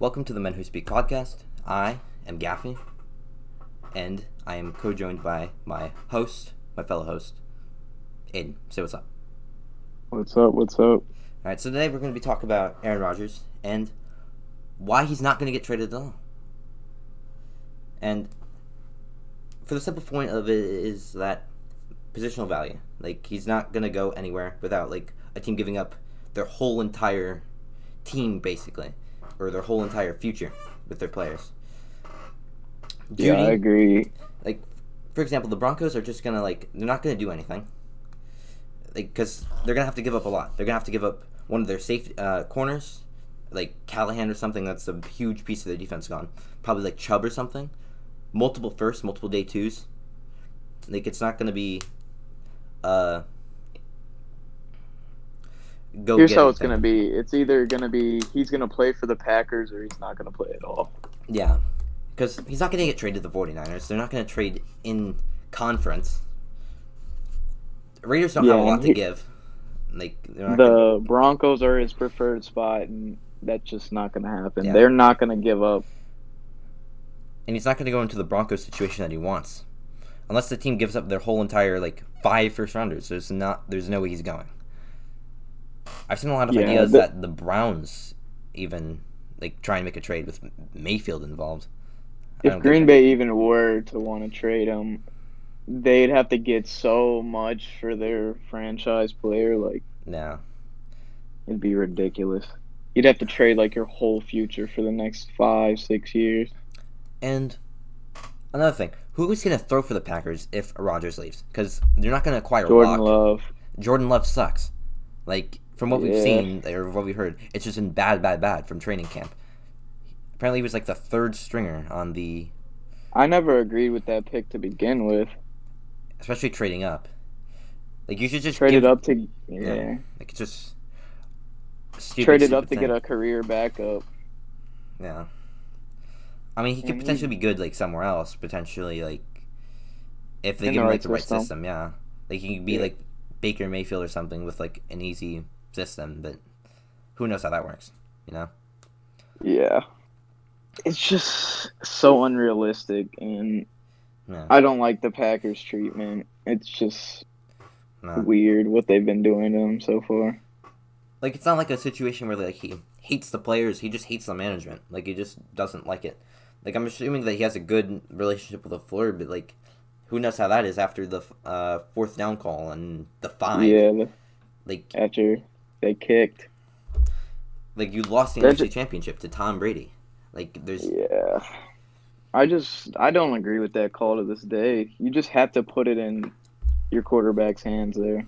Welcome to the Men Who Speak podcast. I am Gaffney, and I am co-joined by my host, my fellow host, Aiden. Say what's up. What's up? What's up? All right, so today we're going to be talking about Aaron Rodgers and why he's not going to get traded at all. And for the simple point of it is that positional value. Like he's not going to go anywhere without like a team giving up their whole entire team basically or their whole entire future with their players. Yeah, I agree. Like, for example, the Broncos are just gonna like they're not gonna do anything. Like, because they're gonna have to give up a lot. They're gonna have to give up one of their safe uh, corners, like Callahan or something. That's a huge piece of their defense gone. Probably like Chubb or something. Multiple firsts, multiple day twos. Like, it's not gonna be. Uh, go Here's how it's going to be. It's either going to be he's going to play for the Packers or he's not going to play at all. Yeah. Because he's not going to get traded to the 49ers. They're not going to trade in conference. Raiders don't yeah, have a lot he, to give. Like the gonna... Broncos are his preferred spot, and that's just not going to happen. Yeah. They're not going to give up. And he's not going to go into the Broncos situation that he wants, unless the team gives up their whole entire like five first rounders. There's not. There's no way he's going. I've seen a lot of yeah, ideas that the Browns even like try and make a trade with Mayfield involved. If Green Bay even were to want to trade him, they'd have to get so much for their franchise player. Like, no, it'd be ridiculous. You'd have to trade like your whole future for the next five, six years. And another thing, who is going to throw for the Packers if Rodgers leaves? Because they're not going to acquire Jordan Locke. Love. Jordan Love sucks. Like from what we've seen or what we heard, it's just been bad, bad, bad from training camp. Apparently, he was like the third stringer on the. I never agreed with that pick to begin with. Especially trading up. Like you should just trade give, it up to yeah. yeah. Like it's just. Stupid, trade it up to get a career backup. Yeah. I mean, he could potentially be good like somewhere else. Potentially, like if they give him like the right system, yeah. Like he could be yeah. like Baker Mayfield or something with like an easy system, but who knows how that works, you know? Yeah. It's just so unrealistic and. I don't like the Packers treatment. It's just weird what they've been doing to him so far. Like it's not like a situation where like he hates the players, he just hates the management. Like he just doesn't like it. Like I'm assuming that he has a good relationship with the floor, but like who knows how that is after the uh, fourth down call and the five. Yeah, the, like after they kicked. Like you lost the NFC Championship to Tom Brady. Like there's yeah. I just I don't agree with that call to this day. You just have to put it in your quarterback's hands there.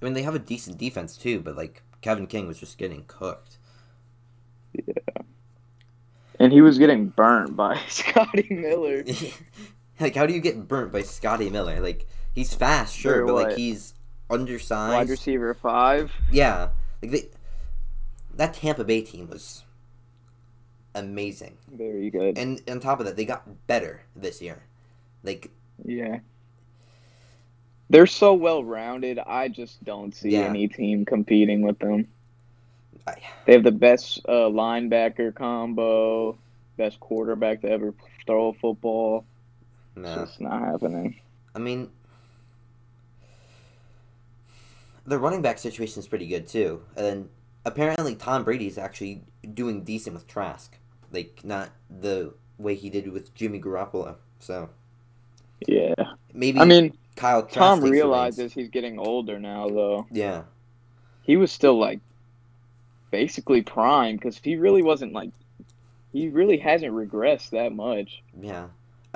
I mean, they have a decent defense too, but like Kevin King was just getting cooked. Yeah. And he was getting burnt by Scotty Miller. like, how do you get burnt by Scotty Miller? Like, he's fast, sure, but like he's undersized. Wide receiver five. Yeah, like they, that Tampa Bay team was amazing. Very good. And on top of that, they got better this year. Like yeah, they're so well rounded. I just don't see yeah. any team competing with them. They have the best uh, linebacker combo, best quarterback to ever throw a football. No. It's just not happening. I mean, the running back situation is pretty good too. And apparently Tom Brady's actually doing decent with Trask, like not the way he did with Jimmy Garoppolo. So yeah, maybe I mean Kyle. Trask Tom realizes he's getting older now, though. Yeah, he was still like basically prime because he really wasn't like he really hasn't regressed that much. Yeah.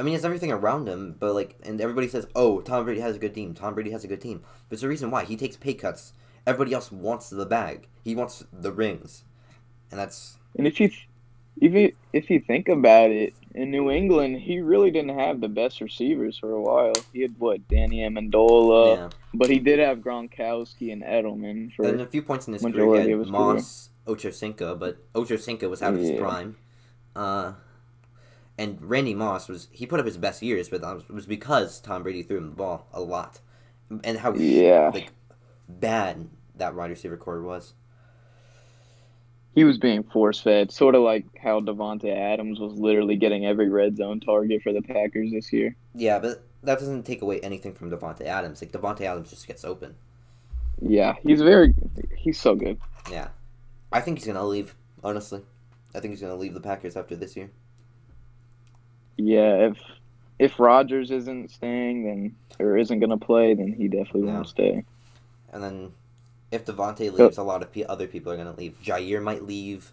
I mean, it's everything around him, but like, and everybody says, "Oh, Tom Brady has a good team. Tom Brady has a good team." But it's the reason why he takes pay cuts. Everybody else wants the bag. He wants the rings, and that's. And if you, even if you think about it, in New England, he really didn't have the best receivers for a while. He had what Danny Amendola, yeah. but he did have Gronkowski and Edelman for. And a few points in his career, he had Moss, Ochocinco, but Ochocinco was having yeah. his prime. Uh, and Randy Moss was he put up his best years, but it was because Tom Brady threw him the ball a lot, and how yeah like bad that wide receiver core was. he was being force fed, sort of like how Davante Adams was literally getting every red zone target for the Packers this year. Yeah, but that doesn't take away anything from Davante Adams. Like Davante Adams just gets open. Yeah, he's very he's so good. Yeah, I think he's gonna leave. Honestly, I think he's gonna leave the Packers after this year. Yeah, if if Rodgers isn't staying, then or isn't gonna play, then he definitely won't stay. And then if Davante leaves, a lot of other people are gonna leave. Jaire might leave.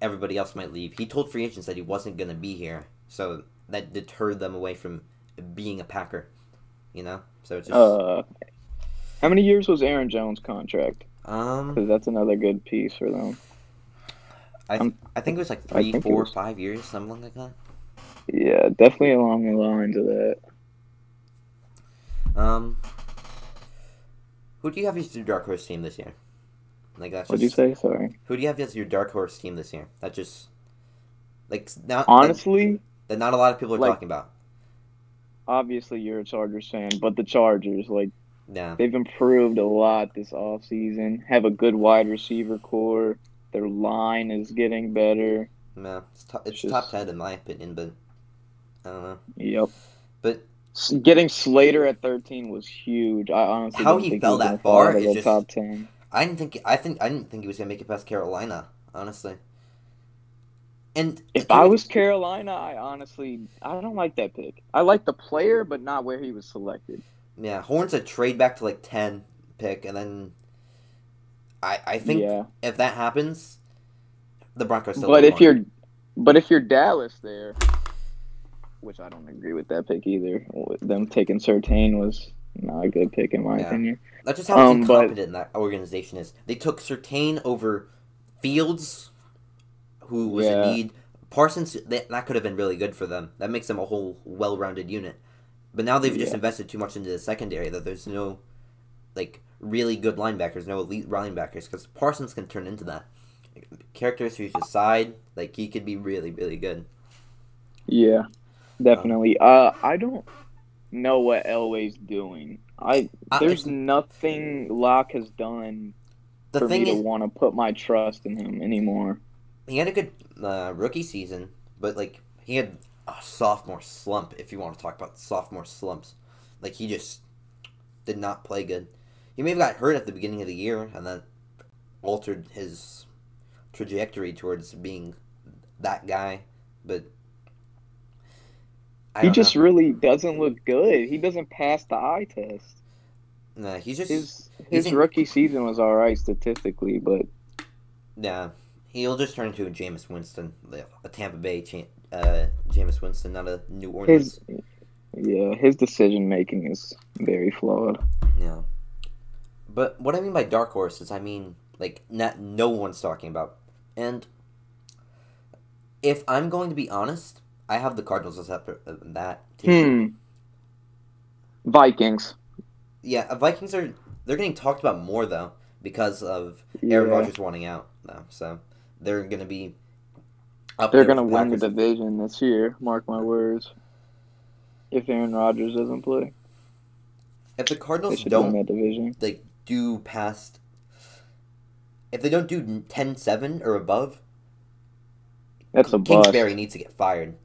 Everybody else might leave. He told free agents that he wasn't gonna be here, so that deterred them away from being a Packer. You know, so it's just. Uh, how many years was Aaron Jones' contract? Um, because that's another good piece for them. I th- I think it was like three, four, was... five years, something like that. Yeah, definitely along the lines of that. Um, who do you have as your dark horse team this year? Like that's. What'd you say? Sorry. Who do you have as your dark horse team this year? That just like not Honestly, that, that not a lot of people are like, talking about. Obviously, you're a Chargers fan, but the Chargers, like, yeah, they've improved a lot this off season. Have a good wide receiver core. Their line is getting better. Yeah, it's, top, it's just, top ten in my opinion, but I don't know. Yep. But getting Slater at thirteen was huge. I honestly how he fell that far is just top ten. I didn't think. I think I didn't think he was gonna make it past Carolina. Honestly. And if I was Carolina, I honestly I don't like that pick. I like the player, but not where he was selected. Yeah, Horns a trade back to like ten pick, and then I I think yeah. if that happens, the Broncos. Still but if you're, but if you're Dallas there, which I don't agree with that pick either. Them taking Surtain was not a good pick in my yeah. opinion. That's just how um, incompetent but, that organization is. They took Surtain over Fields, who was yeah. in need. Parsons, that, that could have been really good for them. That makes them a whole well-rounded unit. But now they've just invested too much into the secondary that there's no, like, really good linebackers, no elite linebackers, because Parsons can turn into that. Characteristics aside, like, he could be really, really good. Yeah. Definitely. Uh, I don't know what Elway's doing. I there's I, nothing Lock has done for me to want to put my trust in him anymore. He had a good uh, rookie season, but like he had a sophomore slump. If you want to talk about sophomore slumps, like he just did not play good. He may have got hurt at the beginning of the year, and then altered his trajectory towards being that guy. But he just know. really doesn't look good. He doesn't pass the eye test. Nah, he's just his his in, rookie season was all right statistically, but yeah, he'll just turn into a Jameis Winston, a Tampa Bay uh, Jameis Winston, not a New Orleans. His, yeah, his decision making is very flawed. Yeah, but what I mean by dark horse is, I mean like not no one's talking about, and if I'm going to be honest, I have the Cardinals as separate than that. Team. Hmm. Vikings. Yeah, uh, Vikings are they're getting talked about more though because of Aaron yeah. Rodgers wanting out though. So they're going to be. they're going to win the division this year. Mark my words. If Aaron Rodgers doesn't play. If the Cardinals don't win that division. they do past. If they don't do 10-7 or above, that's a Kingsbury bust. needs to get fired.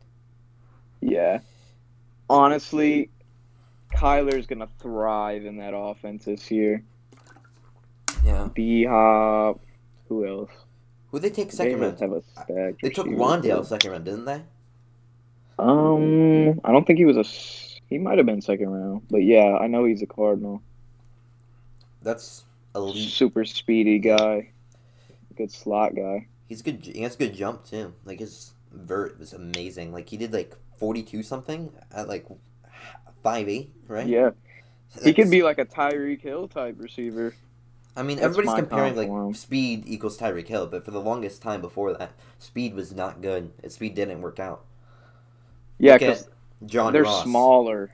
Yeah. Honestly, Kyler's gonna thrive in that offense this year. Yeah. B Hop. Who else? Who they take second they round? Have a stack they took Rondale second round, didn't they? Um, I don't think he was a. He might have been second round, but yeah, I know he's a Cardinal. That's elite. Super speedy guy. Good slot guy. He's good. He has good jump too. Like his vert was amazing. Like he did like 42 something at like five eight, right? Yeah. That's, he could be like a Tyreek Hill type receiver. I mean, That's everybody's comparing like speed equals Tyreek Hill, but for the longest time before that, speed was not good. speed didn't work out. Yeah, because John they're Ross. smaller.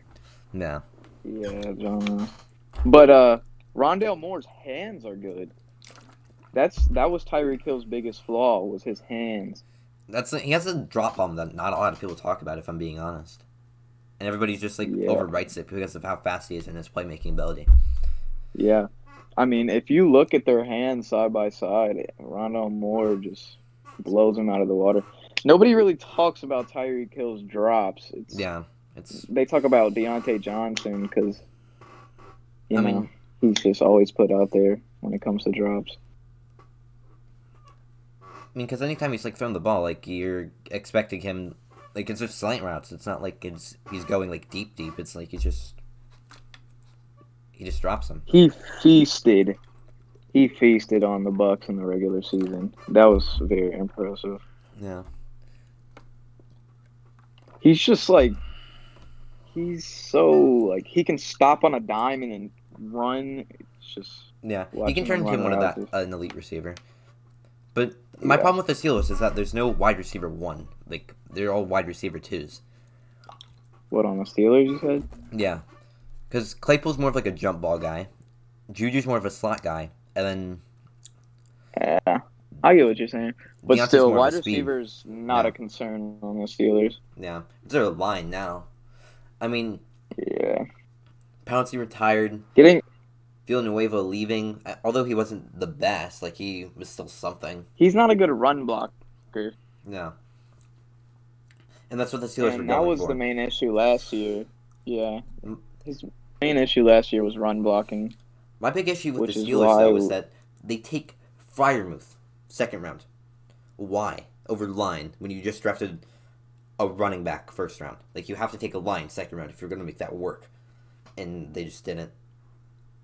No. Yeah, John. But uh, Rondale Moore's hands are good. That's that was Tyreek Hill's biggest flaw was his hands. That's he has a drop bomb that not a lot of people talk about. If I'm being honest, and everybody's just like yeah. overwrites it because of how fast he is and his playmaking ability. Yeah, I mean, if you look at their hands side by side, Rondale Moore just blows them out of the water. Nobody really talks about Tyreek Hill's drops. It's, yeah, it's they talk about Diontae Johnson because you I know mean, he's just always put out there when it comes to drops. I mean, because anytime he's like throwing the ball, like you're expecting him, like it's just slant routes. It's not like it's he's going like deep, deep. It's like he's just he just drops them. He feasted. He feasted on the Bucks in the regular season. That was very impressive. Yeah. He's just like he's so like he can stop on a dime and then run. It's just yeah. He can turn into one of that uh, an elite receiver. But my yeah. problem with the Steelers is that there's no wide receiver one. Like they're all wide receiver twos. What on the Steelers? You said. Yeah, because Claypool's more of like a jump ball guy. Juju's more of a slot guy, and then. Yeah, I get what you're saying, but Beyonce's still, wide receivers not yeah. a concern on the Steelers. Yeah, it's their line now. I mean. Yeah. Pouncey retired. Getting Villanueva leaving, although he wasn't the best, like he was still something. He's not a good run blocker. No. And that's what the Steelers and were going That was for. the main issue last year. Yeah. Mm. His main issue last year was run blocking. My big issue with the Steelers though is that they take Freiermuth second round. Why over line when you just drafted a running back first round? Like you have to take a line second round if you're going to make that work, and they just didn't.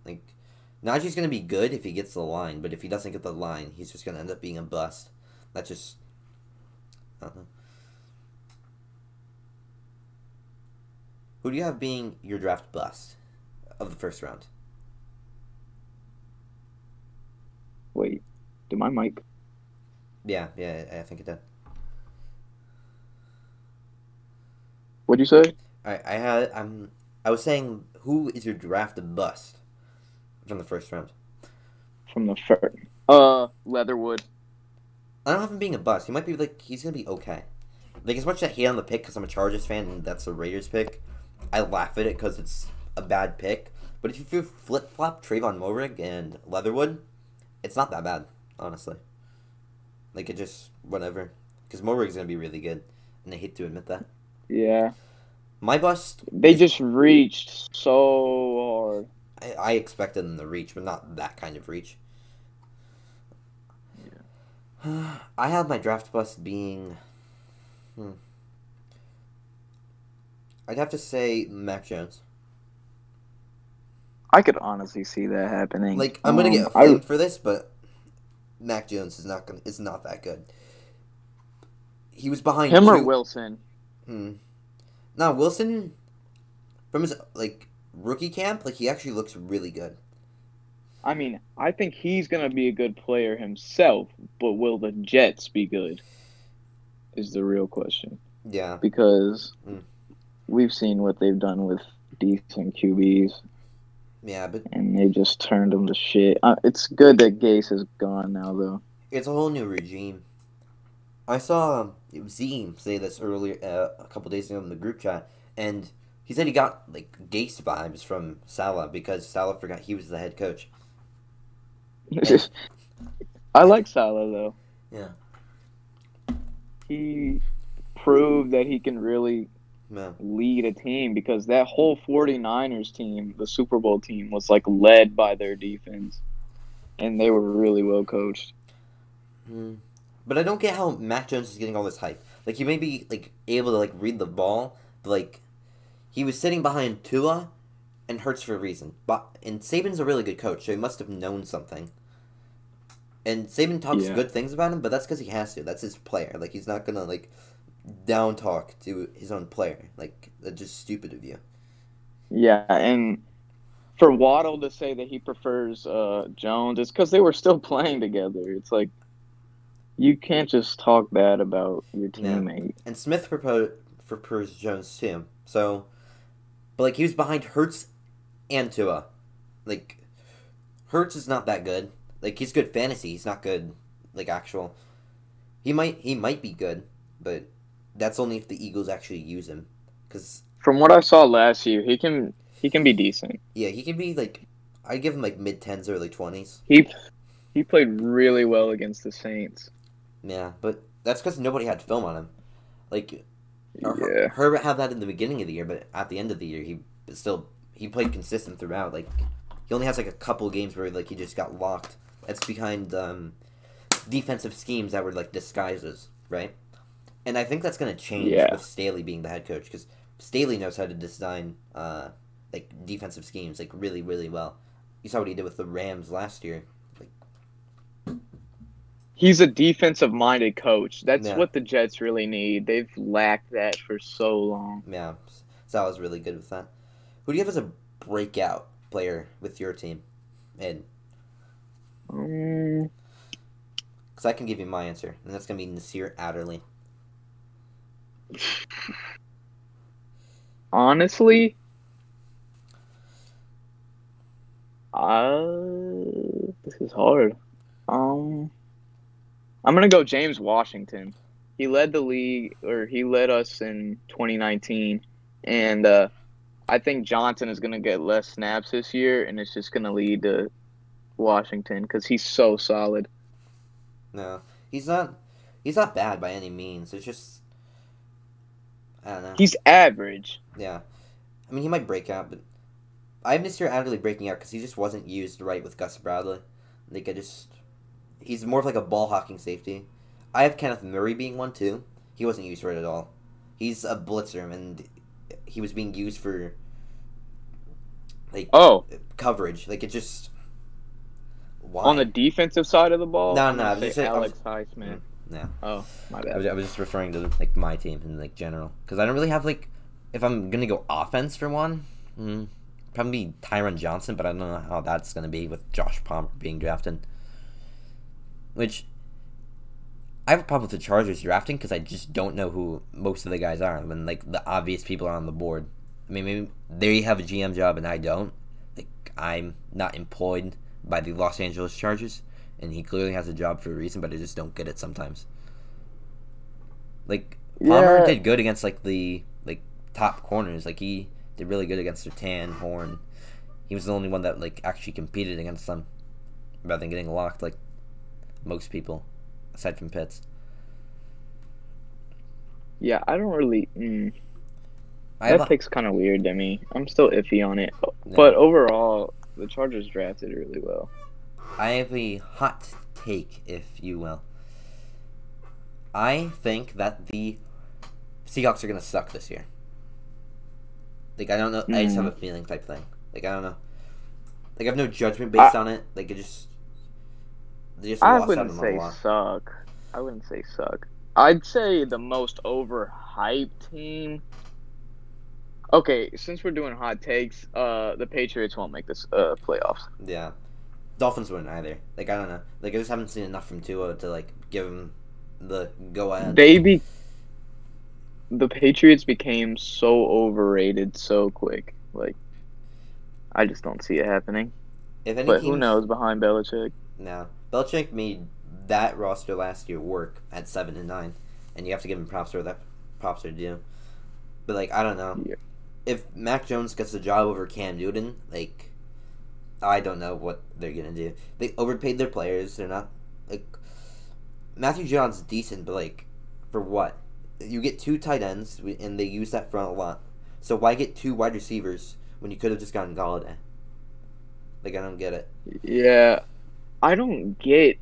Like, Najee's gonna be good if he gets the line, but if he doesn't get the line, he's just gonna end up being a bust. That's just. Uh-huh. Who do you have being your draft bust of the first round? Wait, did my mic? Yeah, yeah, I think it did. What'd you say? I I had I'm I was saying who is your draft bust? From the first round. From the first, uh, Leatherwood. I don't have him being a bust. He might be like he's gonna be okay. Like as much as I hate on the pick because I'm a Chargers fan and that's a Raiders pick, I laugh at it because it's a bad pick. But if you flip flop Tre'von Moehrig and Leatherwood, it's not that bad, honestly. Like it just whatever, because Moehrig's gonna be really good, and I hate to admit that. Yeah. My bust. They just reached so hard. I, I expected them to reach, but not that kind of reach. Yeah. I have my draft bust being. Hmm. I'd have to say Mac Jones. I could honestly see that happening. Like I'm gonna get um, flamed for this, but Mac Jones is not gonna is not that good. He was behind him two... or Wilson. Hmm. No, Wilson from his like rookie camp, like he actually looks really good. I mean, I think he's gonna be a good player himself, but will the Jets be good? Is the real question. Yeah. Because mm. we've seen what they've done with decent QBs. Yeah, but and they just turned them to shit. Uh, it's good that Gase is gone now, though. It's a whole new regime. I saw um, Zim say this earlier uh, a couple days ago in the group chat, and he said he got like Gase vibes from Salah because Salah forgot he was the head coach. I like Salah though. Yeah. He proved that he can really lead a team because that whole 49ers team, the Super Bowl team, was like led by their defense. And they were really well coached. Mm. But I don't get how Mac Jones is getting all this hype. Like he may be like able to like read the ball, but like he was sitting behind Tua and Hurts for a reason. But and Saban's a really good coach, so he must have known something. And Saban talks yeah. good things about him, but that's because he has to. That's his player. Like he's not gonna like down talk to his own player. Like that's just stupid of you. Yeah, and for Waddle to say that he prefers uh, Jones, it's because they were still playing together. It's like you can't just talk bad about your teammate. Yeah. And Smith proposed prefers Jones too. So but like he was behind Hurts and Tua. Like Hurts is not that good. Like he's good fantasy. He's not good like actual. He might he might be good, but that's only if the Eagles actually use him. Cause from what I saw last year, he can he can be decent. Yeah, he can be like I give him like mid tens, early twenties. He he played really well against the Saints. Yeah, but that's because nobody had film on him. Like, Yeah. Her- Herbert had that in the beginning of the year, but at the end of the year, he still he played consistent throughout. Like, he only has like a couple games where like he just got locked. That's behind um, defensive schemes that were like disguises, right? And I think that's gonna change Yeah. with Staley being the head coach because Staley knows how to design uh, like defensive schemes like really really well. You saw what he did with the Rams last year. He's a defensive minded coach. That's Yeah. what the Jets really need. They've lacked that for so long. Yeah, So I was really good with that. Who do you have as a breakout player with your team? And Um, because I can give you my answer, and that's gonna be Nasir Adderley. honestly, uh, this is hard. Um, I'm gonna go James Washington. He led the league, or he led us in 2019, and uh, I think Johnson is gonna get less snaps this year, and it's just gonna lead to Washington because he's so solid. No, he's not. He's not bad by any means. It's just I don't know. He's average. Yeah, I mean he might break out, but I have Nasir Adderley breaking out because he just wasn't used right with Gus Bradley. Like I just, he's more of like a ball hawking safety. I have Kenneth Murray being one too. He wasn't used right at all. He's a blitzer and he was being used for like Oh, coverage. Like it just why? on the defensive side of the ball. No, I'm no, gonna they say was- Alex Highsmith. no. Oh, my I bad. was, I was just referring to like my team in like general because I don't really have like if I'm gonna go offense for one, mm, probably Tyron Johnson, but I don't know how that's gonna be with Josh Palmer being drafted. Which I have a problem with the Chargers drafting because I just don't know who most of the guys are when like the obvious people are on the board. I mean, maybe they have a GM job and I don't. Like I'm not employed by the Los Angeles Chargers, and he clearly has a job for a reason, but I just don't get it sometimes. Like Palmer Yeah. did good against like the like top corners. Like he did really good against Surtain, Horn. He was the only one that like actually competed against them, rather than getting locked like most people, aside from Pitts. Yeah, I don't really. Mm, I that a, pick's kind of weird to me. I'm still iffy on it. Yeah. But overall, the Chargers drafted really well. I have a hot take, if you will. I think that the Seahawks are gonna suck this year. Like I don't know. I just have a feeling type thing. Like I don't know. Like I have no judgment based on it. Like it just. I wouldn't say suck. I wouldn't say suck. I'd say the most overhyped team. Okay, since we're doing hot takes, uh, the Patriots won't make this uh playoffs. Yeah. Dolphins wouldn't either. Like I don't know. Like I just haven't seen enough from Tua to like give him the go ahead. They be the Patriots became so overrated so quick. Like, I just don't see it happening. if any But who knows behind Belichick? No, Belichick made that roster last year work at seven and nine, and you have to give him props for that. Props are due. But like I don't know. Yeah. If Mac Jones gets the job over Cam Newton, like I don't know what they're gonna do. They overpaid their players. They're not like Matthew John's decent, but like for what? You get two tight ends, and they use that front a lot. So why get two wide receivers when you could have just gotten Golladay? Like I don't get it. Yeah, I don't get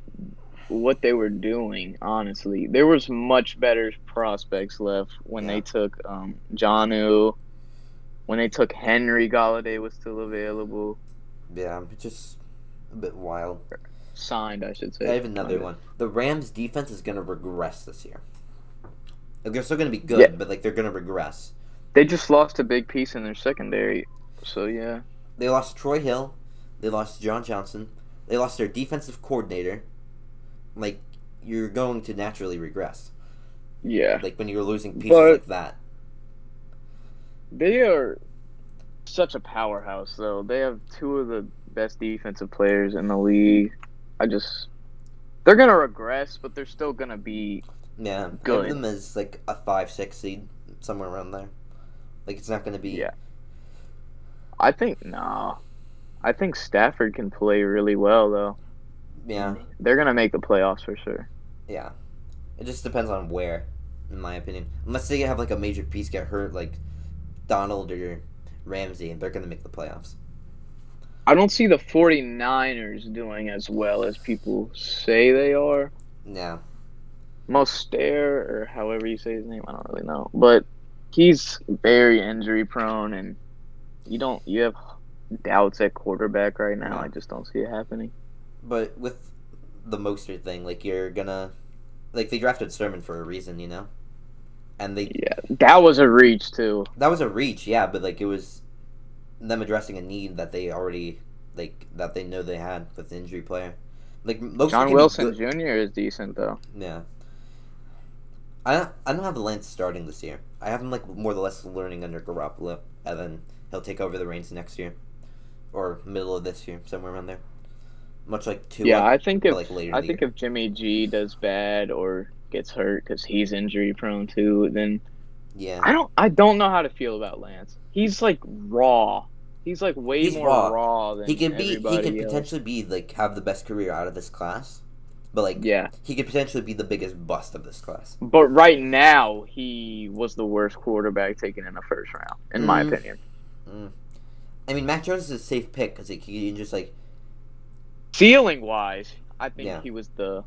what they were doing. Honestly, there was much better prospects left when Yeah. they took um Jonnu. When they took Henry, Golladay was still available. Yeah, just a bit wild. Signed, I should say. I have another one. The Rams' defense is gonna regress this year. Like they're still gonna be good, Yeah. but like they're gonna regress. They just lost a big piece in their secondary, so yeah. They lost Troy Hill, they lost John Johnson, they lost their defensive coordinator. Like you're going to naturally regress. Yeah. Like when you're losing pieces But- like that. They are such a powerhouse, though. They have two of the best defensive players in the league. I just. They're going to regress, but they're still going to be. Yeah, Good. them as like a five, six seed, somewhere around there. Like it's not gonna be. Yeah. I think, nah. I think Stafford can play really well though. Yeah. They're gonna make the playoffs for sure. Yeah. It just depends on where, in my opinion. Unless they have like a major piece get hurt, like Donald or Ramsey, and they're gonna make the playoffs. I don't see the 49ers doing as well as people say they are. Yeah. Mostair, or however you say his name, I don't really know. But he's very injury prone, and you don't, you have doubts at quarterback right now. I just don't see it happening. But with the Mostert thing, like, you're gonna, like, they drafted Sermon for a reason, you know? And they. Yeah, that was a reach, too. That was a reach, yeah, but, like, it was them addressing a need that they already like that they know they had with the injury player. Like most John Wilson Jr. is decent though. Yeah. I I don't have the Lance starting this year. I have him like more or less learning under Garoppolo, and then he'll take over the reins next year, or middle of this year, somewhere around there. Much like two. Yeah, I think if like I think year. if Jimmy G does bad or gets hurt because he's injury prone too, then yeah, I don't I don't know how to feel about Lance. He's like raw. He's like way He's more raw. raw than he can be. He could potentially be like have the best career out of this class, but like yeah, he could potentially be the biggest bust of this class. But right now, he was the worst quarterback taken in the first round, in mm. my opinion. Mm. I mean, Mac Jones is a safe pick because he can just like ceiling wise, I think yeah. he was the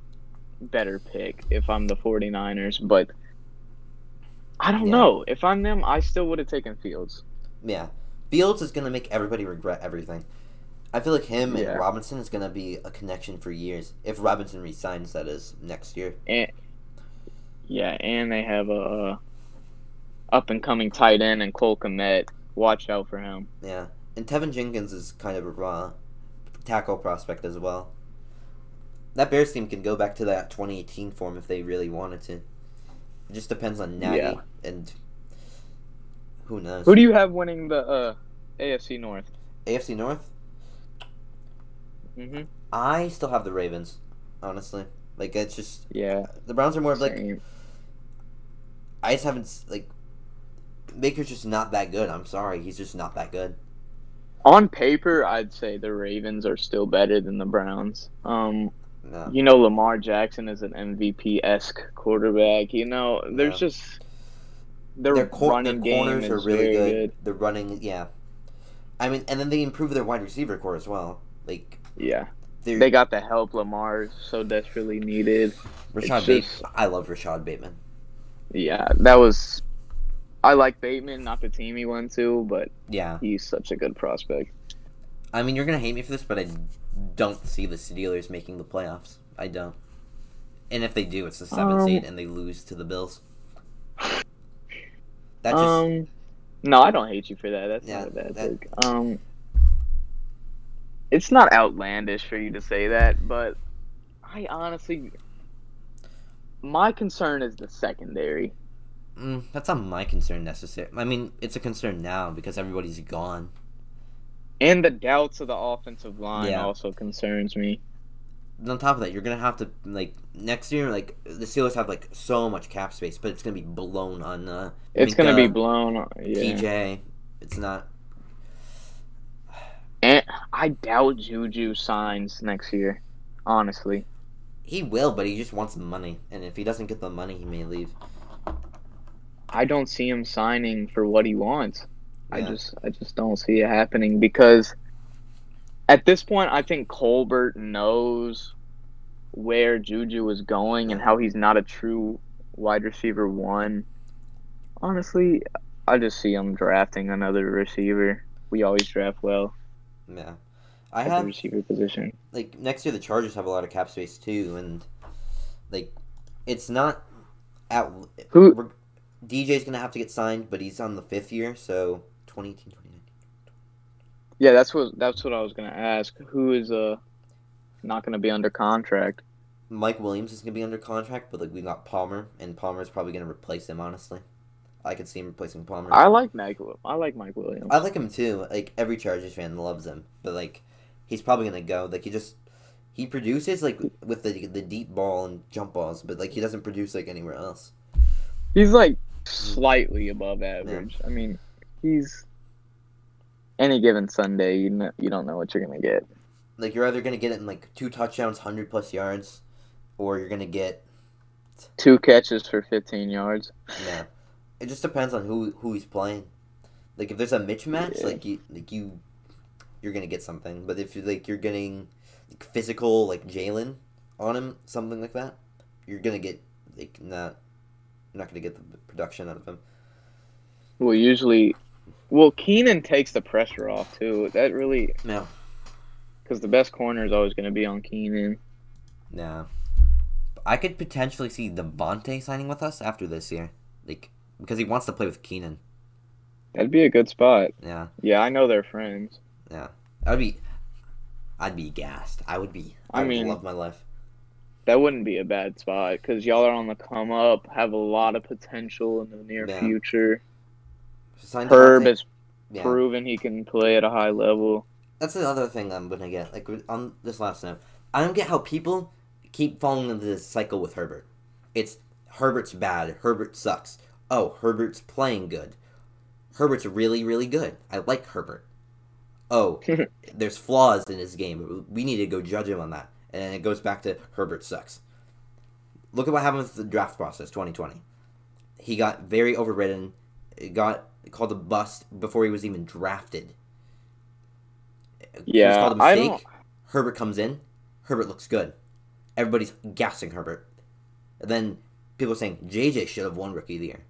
better pick if I'm the 49ers, but I don't yeah. know. If I'm them, I still would have taken Fields. Yeah. Fields is gonna make everybody regret everything. I feel like him yeah. and Robinson is gonna be a connection for years. If Robinson resigns, that is next year. And, yeah, and they have a up and coming tight end and Cole Kmet. Watch out for him. Yeah, and Teven Jenkins is kind of a raw tackle prospect as well. That Bears team can go back to that 2018 form if they really wanted to. It just depends on Nagy yeah. and who knows? Who do you have winning the uh, AFC North? AFC North. Mhm. I still have the Ravens, honestly. Like it's just yeah. The Browns are more of like. I just haven't like. Baker's just not that good. I'm sorry, he's just not that good. On paper, I'd say the Ravens are still better than the Browns. Um, no. You know, Lamar Jackson is an MVP esque quarterback. You know, there's no. just their, their, cor- running their corners are really good. good. They're running, yeah. I mean, and then they improve their wide receiver core as well. Like, yeah, they got the help Lamar so desperately needed. Rashod Bateman, I love Rashod Bateman. Yeah, that was. I like Bateman, not the team he went to, but yeah, he's such a good prospect. I mean, you're gonna hate me for this, but I don't see the Steelers making the playoffs. I don't. And if they do, it's the seventh um, seed, and they lose to the Bills. That just um, no, I don't hate you for that. That's yeah, not a bad that... take. Um, it's not outlandish for you to say that, but I honestly, my concern is the secondary. Mm, that's not my concern necessarily. I mean, it's a concern now because everybody's gone. And the doubts of the offensive line yeah. also concerns me on top of that, you're gonna have to like next year, like the Steelers have like so much cap space, but it's gonna be blown on. Uh, it's gonna be blown. Yeah. PJ, it's not. And I doubt Juju signs next year. Honestly, he will, but he just wants money, and if he doesn't get the money, he may leave. I don't see him signing for what he wants. Yeah. I just, I just don't see it happening because at this point, I think Colbert knows where Juju is going and how he's not a true wide receiver one. Honestly, I just see him drafting another receiver. We always draft well. Yeah, I have receiver position. Like next year, the Chargers have a lot of cap space too, and like it's not at who DJ's gonna have to get signed, but he's on the fifth year, so 2018, 2019. Yeah, that's what that's what I was gonna ask. Who is uh not gonna be under contract? Mike Williams is gonna be under contract, but like we got Palmer, and Palmer's probably gonna replace him. Honestly, I could see him replacing Palmer. I like Mike. I like Mike Williams. I like him too. Like every Chargers fan loves him, but like he's probably gonna go. Like he just he produces like with the the deep ball and jump balls, but like he doesn't produce like anywhere else. He's like slightly above average. Yeah. I mean, he's any given Sunday, you know, you don't know what you're gonna get. Like you're either gonna get it in like two touchdowns, hundred plus yards, or you're gonna get two catches for fifteen yards. Yeah, it just depends on who who he's playing. Like if there's a mismatch, yeah. like you like you, you're gonna get something. But if like you're getting like, physical like Jalen on him, something like that, you're gonna get like not, you're not gonna get the production out of him. Well, usually, well, Keenan takes the pressure off too. That really, no, because the best corner is always gonna be on Keenan. Yeah, I could potentially see the Davante signing with us after this year, like because he wants to play with Keenan. That'd be a good spot. Yeah. Yeah, I know they're friends. Yeah, I'd be, I'd be gassed. I would be. I, I mean, love my life. That wouldn't be a bad spot because y'all are on the come up, have a lot of potential in the near yeah. future. Herb has yeah. proven he can play at a high level. That's the other thing I'm gonna get. Like on this last note, I don't get how people keep falling into this cycle with Herbert. It's Herbert's bad. Herbert sucks. Oh, Herbert's playing good. Herbert's really, really good. I like Herbert. Oh, there's flaws in his game. We need to go judge him on that. And it goes back to Herbert sucks. Look at what happened with the draft process 2020. He got very overridden. Got called a bust before he was even drafted. Yeah, I don't... Herbert comes in. Herbert looks good. Everybody's gassing Herbert. And then people are saying JJ should have won Rookie of the Year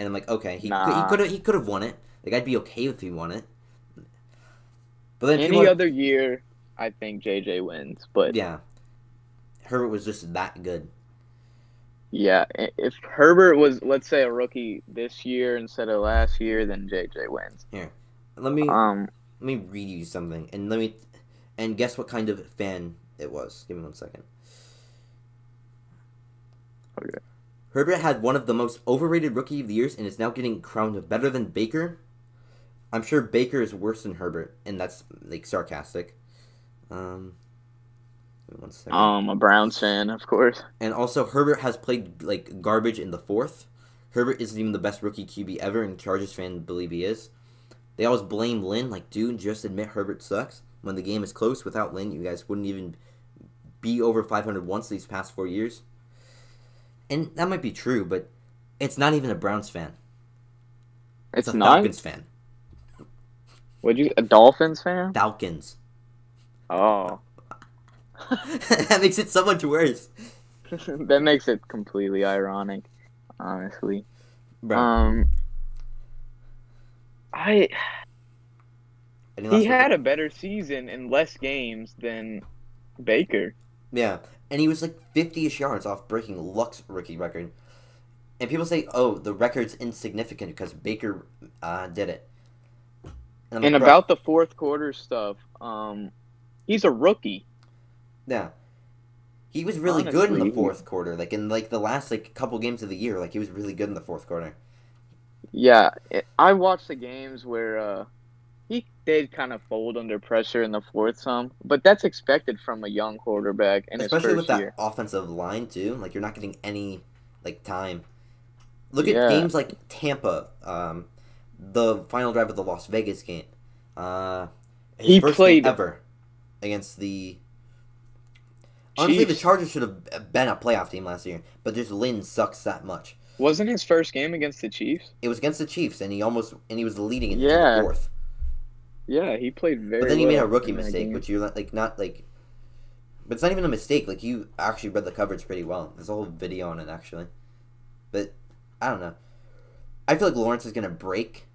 and I'm like, okay, he nah. could have he could have won it. Like I'd be okay if he won it. But then any other year, I think JJ wins. But yeah, Herbert was just that good. Yeah, if Herbert was, let's say, a rookie this year instead of last year, then JJ wins. Here, let me um let me read you something, and let me and guess what kind of fan it was. Give me one second. Okay. Herbert had one of the most overrated rookie of the years and is now getting crowned better than Baker. I'm sure Baker is worse than Herbert, and that's like sarcastic. Um, one second. Um, a Browns fan, of course. And also, Herbert has played like garbage in the fourth. Herbert isn't even the best rookie QB ever, and Chargers fan believe he is. They always blame Lynn, like, dude, just admit Herbert sucks. When the game is close without Lynn, you guys wouldn't even be over 500 once these past four years and that might be true, but it's not even a Browns fan. It's, it's a not? Falcons fan. Would you a Dolphins fan? Falcons. Oh. that makes it so much worse. that makes it completely ironic, honestly. Bro. Um, I. He had a better season in less games than Baker. Yeah, and he was like 50ish yards off breaking Luck's rookie record. And people say, "Oh, the record's insignificant because Baker uh, did it." And, and like, about the fourth quarter stuff, um, he's a rookie. Yeah, he was really Honestly, good in the fourth quarter. Like in like the last like couple games of the year, like he was really good in the fourth quarter. Yeah, I watched the games where uh, he did kind of fold under pressure in the fourth some, but that's expected from a young quarterback and especially with that year. offensive line too. Like you're not getting any like time. Look at yeah. games like Tampa, um, the final drive of the Las Vegas game. Uh, he played ever against the. Honestly, the Chargers should have been a playoff team last year, but just Lynn sucks that much. Wasn't his first game against the Chiefs? It was against the Chiefs, and he almost and he was leading in yeah. the fourth. Yeah, he played very. But then he well made a rookie mistake, which you're like not like. But it's not even a mistake. Like you actually read the coverage pretty well. There's a whole video on it actually. But I don't know. I feel like Lawrence is gonna break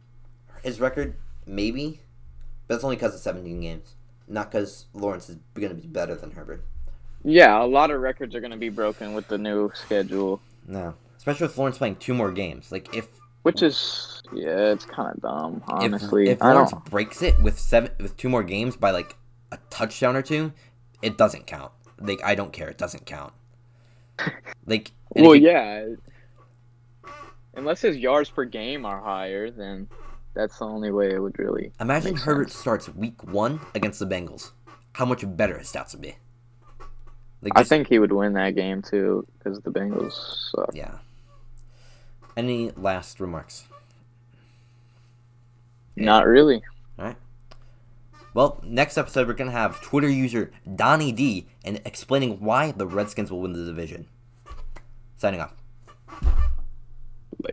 his record, maybe, but that's only because of 17 games, not because Lawrence is gonna be better than Herbert. Yeah, a lot of records are gonna be broken with the new schedule. No, especially with Lawrence playing two more games. Like if which is yeah, it's kind of dumb, honestly. If, if Lawrence breaks it with seven with two more games by like a touchdown or two, it doesn't count. Like I don't care, it doesn't count. Like well, you, yeah. Unless his yards per game are higher, then that's the only way it would really. Imagine Herbert sense. starts week one against the Bengals. How much better his stats would be. Like I think he would win that game too because the Bengals suck. Yeah. Any last remarks? Not really. All right. Well, next episode we're gonna have Twitter user Donnie D and explaining why the Redskins will win the division. Signing off.